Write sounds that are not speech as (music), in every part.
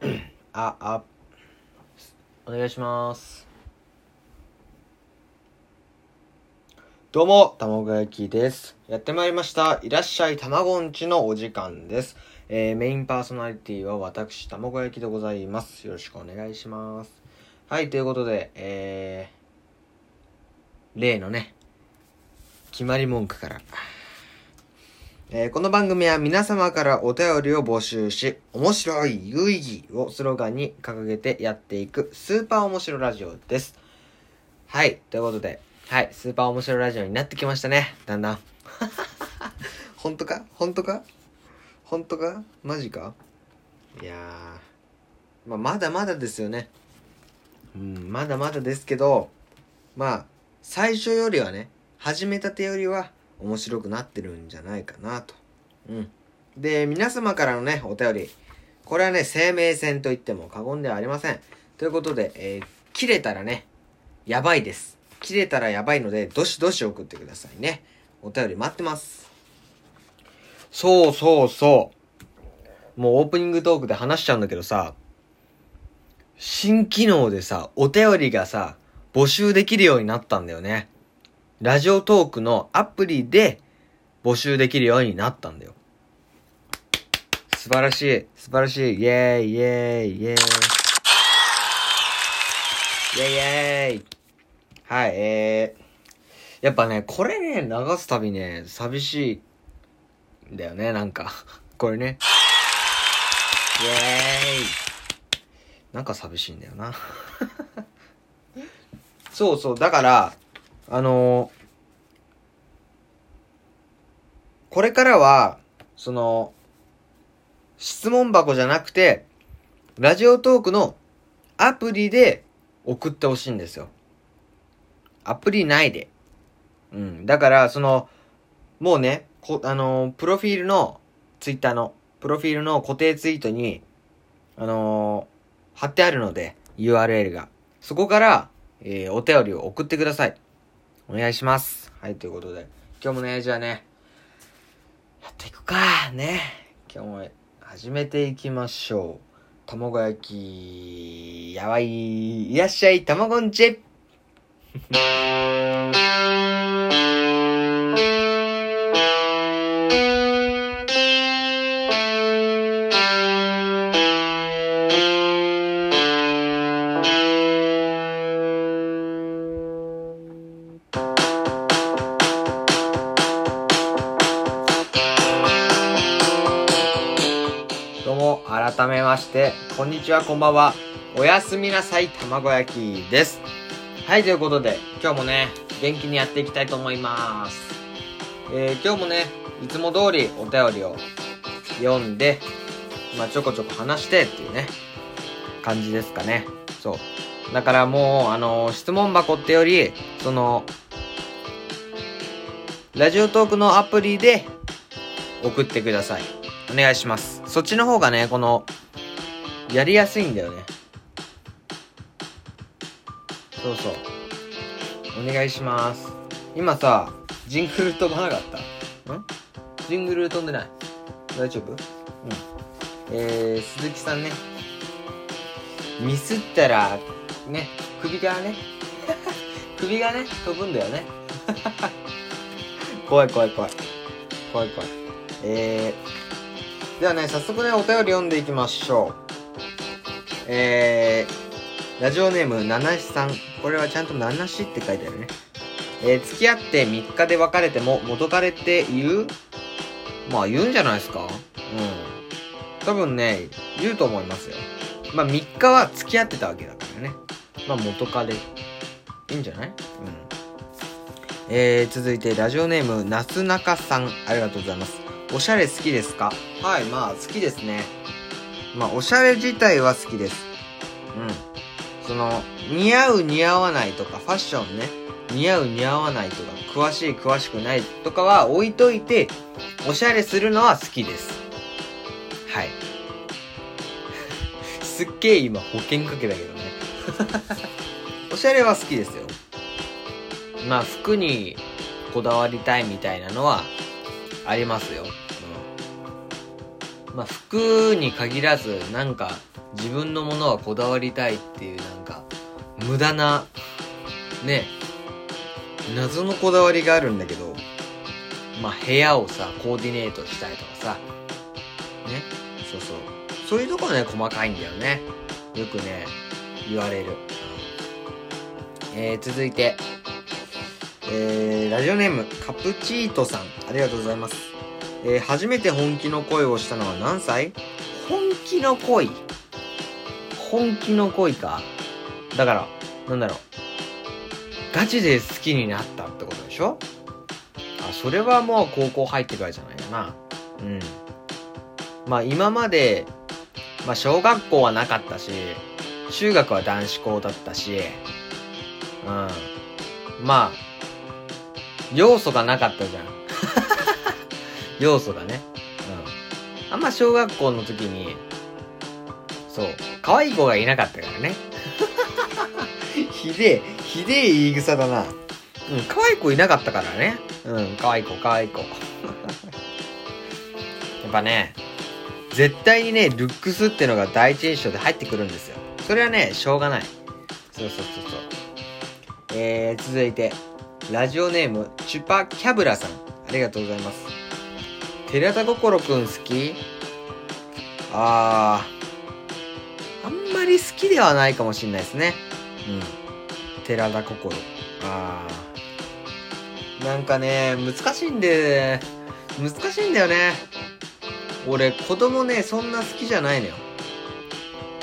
あ、あ、お願いします。どうも、たまご焼きです。やってまいりました。いらっしゃい、たまごんちのお時間です。えー、メインパーソナリティは私、たまご焼きでございます。よろしくお願いします。はい、ということで、えー、例のね、決まり文句から。えーこの番組は皆様からお便りを募集し、面白い有意義をスローガンに掲げてやっていくスーパー面白ラジオです。はい、ということで、はい、スーパー面白ラジオになってきましたね。だんだん。(laughs) 本当か？本当か？本当か？マジか？いやー、まあ、まだまだですよね。うん、まだまだですけど、まあ、最初よりはね、始めたてよりは面白くなってるんじゃないかなと。うん。で、皆様からのね、お便り。これはね、生命線と言っても過言ではありません。ということで、えー切れたらね、やばいです。切れたらやばいので、どしどし送ってくださいね。お便り待ってます。そうそうそう。もうオープニングトークで話しちゃうんだけどさ、新機能でさ、お便りがさ、募集できるようになったんだよね。ラジオトークのアプリで募集できるようになったんだよ。素晴らしい、素晴らしい、イェーイ、イェーイ、イェーイ。イェーイイェーイ。はい、えー、やっぱね、これね、流すたびね、寂しいんだよね、なんか。(laughs) これね。イェーイ。なんか寂しいんだよな。(laughs) そうそう、だから、あのこれからは、その、質問箱じゃなくて、ラジオトークのアプリで送ってほしいんですよ。アプリ内で。うん。だから、その、もうね、こあのプロフィールの、ツイッターの、プロフィールの固定ツイートに、あのー貼ってあるので、URL が。そこから、えーお便りを送ってください。お願いします。はい、ということで。今日もね、じゃあね、やっていくか。ね。今日も始めていきましょう。卵焼き、やばい。いらっしゃい、卵んち。ど (laughs) めまして、こんにちは、こんばんは。おやすみなさい、卵焼きです。はい、ということで、今日もね、元気にやっていきたいと思います。えー、今日もね、いつも通りお便りを読んで、まあちょこちょこ話してっていうね、感じですかね。そう。だからもう、あの質問箱ってより、その、ラジオトークのアプリで送ってください。お願いします。そっちの方がね、この、やりやすいんだよね。そうそう。お願いします。今さ、ジングル飛ばなかった？ん？ジングル飛んでない大丈夫？うん。えー、鈴木さんね。ミスったら、ね、首がね、(laughs) 首がね、飛ぶんだよね。(laughs) 怖い怖い怖い。怖い怖い。えー、ではね、早速ね、お便り読んでいきましょう。えー、ラジオネーム、ナナシさん。これはちゃんとナナシって書いてあるね。えー、付き合って3日で別れても元彼って言う？まあ言うんじゃないですかうん。多分ね、言うと思いますよ。まあ3日は付き合ってたわけだからね。まあ元彼。いいんじゃない？うん。えー、続いてラジオネーム、なすなかさん。ありがとうございます。おしゃれ好きですか？はい、まあ好きですね。まあおしゃれ自体は好きです。うん。その、似合う似合わないとか、ファッションね。似合う似合わないとか、詳しい詳しくないとかは置いといて、おしゃれするのは好きです。はい。(laughs) すっげえ今保険かけたけどね。(laughs) おしゃれは好きですよ。まあ服にこだわりたいみたいなのはありますよ。まあ服に限らずなんか自分のものはこだわりたいっていうなんか無駄なね謎のこだわりがあるんだけどまあ部屋をさコーディネートしたりとかさねそうそう。そういうとこね細かいんだよね。よくね言われる、えー、続いて。えー、ラジオネームカプチートさん。ありがとうございます、えー、初めて本気の恋をしたのは何歳？本気の恋。本気の恋か。だからなんだろう。ガチで好きになったってことでしょ？あそれはもう高校入ってからじゃないかな。うん。まあ今までまあ小学校はなかったし中学は男子校だったし。うん。まあ要素がなかったじゃん。要素がね。うん。あんま小学校の時に、そう、可愛い子がいなかったからね。(laughs) ひでえ、ひでえ言い草だな。うん、可愛い子いなかったからね。うん、可愛い子、可愛い子。(laughs) やっぱね、絶対にね、ルックスってのが第一印象で入ってくるんですよ。それはね、しょうがない。そうそうそうそう。えー、続いて、ラジオネーム、チュパキャブラさん。ありがとうございます。寺田心くん好き？あー、あんまり好きではないかもしんないですね。うん。寺田心。あー。なんかね、難しいんで、難しいんだよね。俺、子供ね、そんな好きじゃないのよ。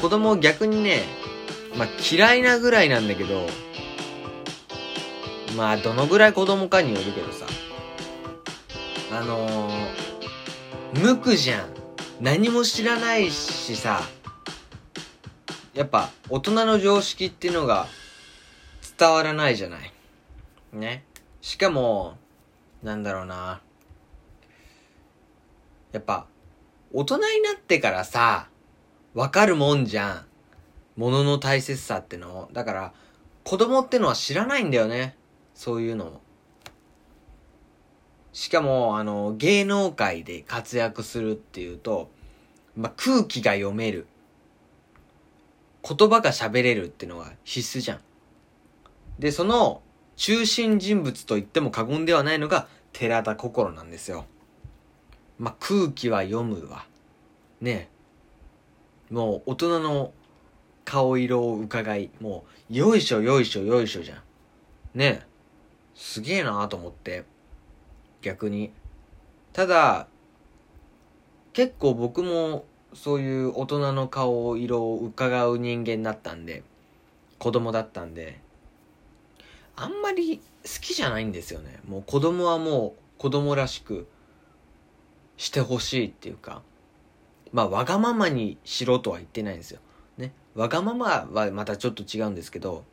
子供逆にね、まあ、嫌いなぐらいなんだけど、まあ、どのぐらい子供かによるけどさ。あのー、無垢じゃん。何も知らないしさ。やっぱ、大人の常識っていうのが伝わらないじゃない。ね。しかも、なんだろうな。やっぱ、大人になってからさ、わかるもんじゃん。物の大切さっての。だから、子供ってのは知らないんだよね。そういうのも。しかも、あの、芸能界で活躍するっていうと、まあ、空気が読める。言葉が喋れるっていうのが必須じゃん。で、その中心人物と言っても過言ではないのが寺田心なんですよ。まあ、空気は読むわ。ねもう大人の顔色を伺い、もう、よいしょよいしょよいしょじゃん。ねえ。すげえなと思って。逆に。ただ、結構僕もそういう大人の顔色を伺う人間だったんで、子供だったんで、あんまり好きじゃないんですよね。もう子供はもう子供らしくしてほしいっていうか、まあわがままにしろとは言ってないんですよ。ね。わがままはまたちょっと違うんですけど、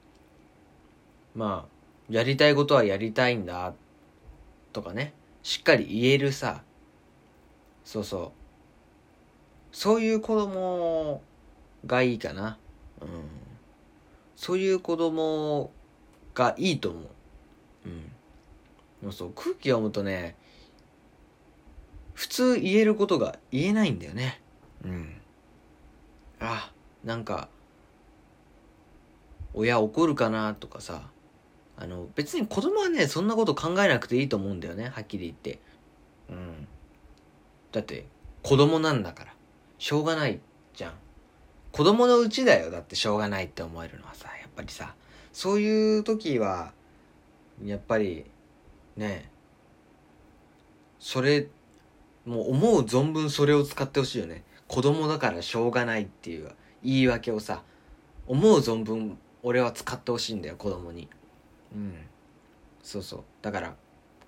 まあ、やりたいことはやりたいんだとかねしっかり言えるさ。そうそう。そういう子供がいいかな。うん。そういう子供がいいと思う。うん。もうそう空気読むとね普通言えることが言えないんだよね。うん。あなんか親怒るかなとかさ。あの、別に子供はね、そんなこと考えなくていいと思うんだよね、はっきり言って。うん。だって、子供なんだから。しょうがないじゃん。子供のうちだよ、だってしょうがないって思えるのはさ、やっぱりさ、そういう時は、やっぱり、ね、それ、もう思う存分それを使ってほしいよね。子供だからしょうがないっていう言い訳をさ、思う存分俺は使ってほしいんだよ、子供に。うん。そうそう。だから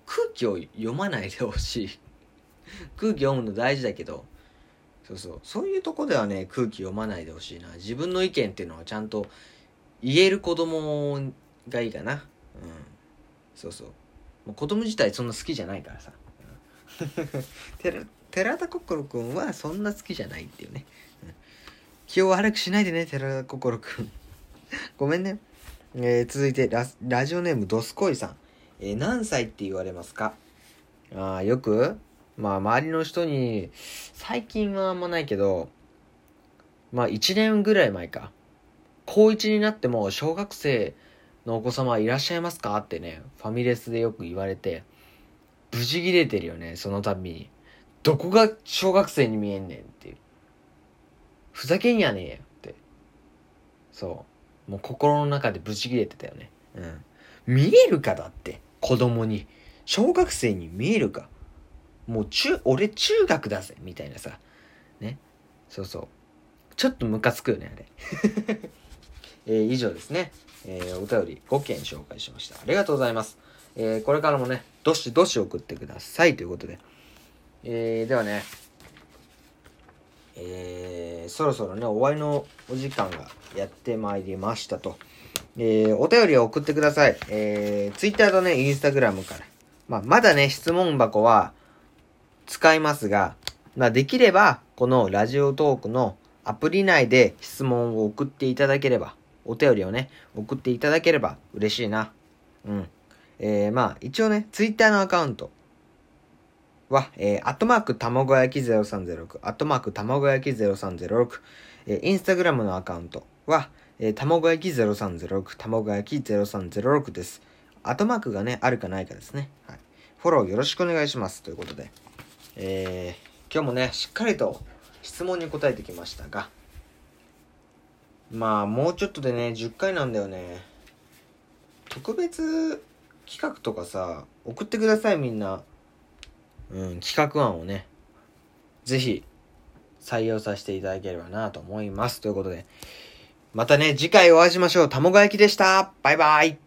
空気を読まないでほしい。(laughs) 空気読むの大事だけど。そうそう。そういうとこではね空気読まないでほしいな。自分の意見っていうのはちゃんと言える子供がいいかな。うん。そうそう。もう子供自体そんな好きじゃないからさ。寺寺田心くんはそんな好きじゃないっていうね、気を悪くしないでね寺田心くん。ごめんね。えー、続いてラ、ラジオネームドスコイさん。えー、何歳って言われますか？あよくまあ周りの人に、最近はあんまないけど、まあ1年ぐらい前か。高1になっても小学生のお子様いらっしゃいますか？ってね、ファミレスでよく言われて、無事切れてるよね、その度に。どこが小学生に見えんねんっていう。ふざけんやねえよって。そう。もう心の中でブチ切れてたよね。うん。見えるかだって。子供に。小学生に見えるか。もう中、俺中学だぜ。みたいなさ。ね。そうそう。ちょっとムカつくよね、あれ。(laughs) えー、以上ですね。えー、お便り5件紹介しました。ありがとうございます。えー、これからもね、どしどし送ってくださいということで。えー、ではね、えー、そろそろね、終わりのお時間がやってまいりましたと。えー、お便りを送ってください。えー、Twitter とね、Instagram から。まあ、まだね、質問箱は使いますが、まあ、できれば、このラジオトークのアプリ内で質問を送っていただければ、お便りをね、送っていただければ嬉しいな。うん。えー、まあ、一応ね、ツイッターのアカウントは、えー、アットマークたまご焼き0306、アットマークたまご焼き0306、えー、インスタグラムのアカウントは、えー、たまご焼き0306、たまご焼き0306です。アトマークがね、あるかないかですね。はい。フォローよろしくお願いします。ということで、えー、今日もね、しっかりと質問に答えてきましたが、まあ、もうちょっとでね、10回なんだよね。特別企画とかさ、送ってくださいみんな。うん、企画案をね、ぜひ採用させていただければなと思います。ということで、またね、次回お会いしましょう。たもが焼きでした。バイバイ。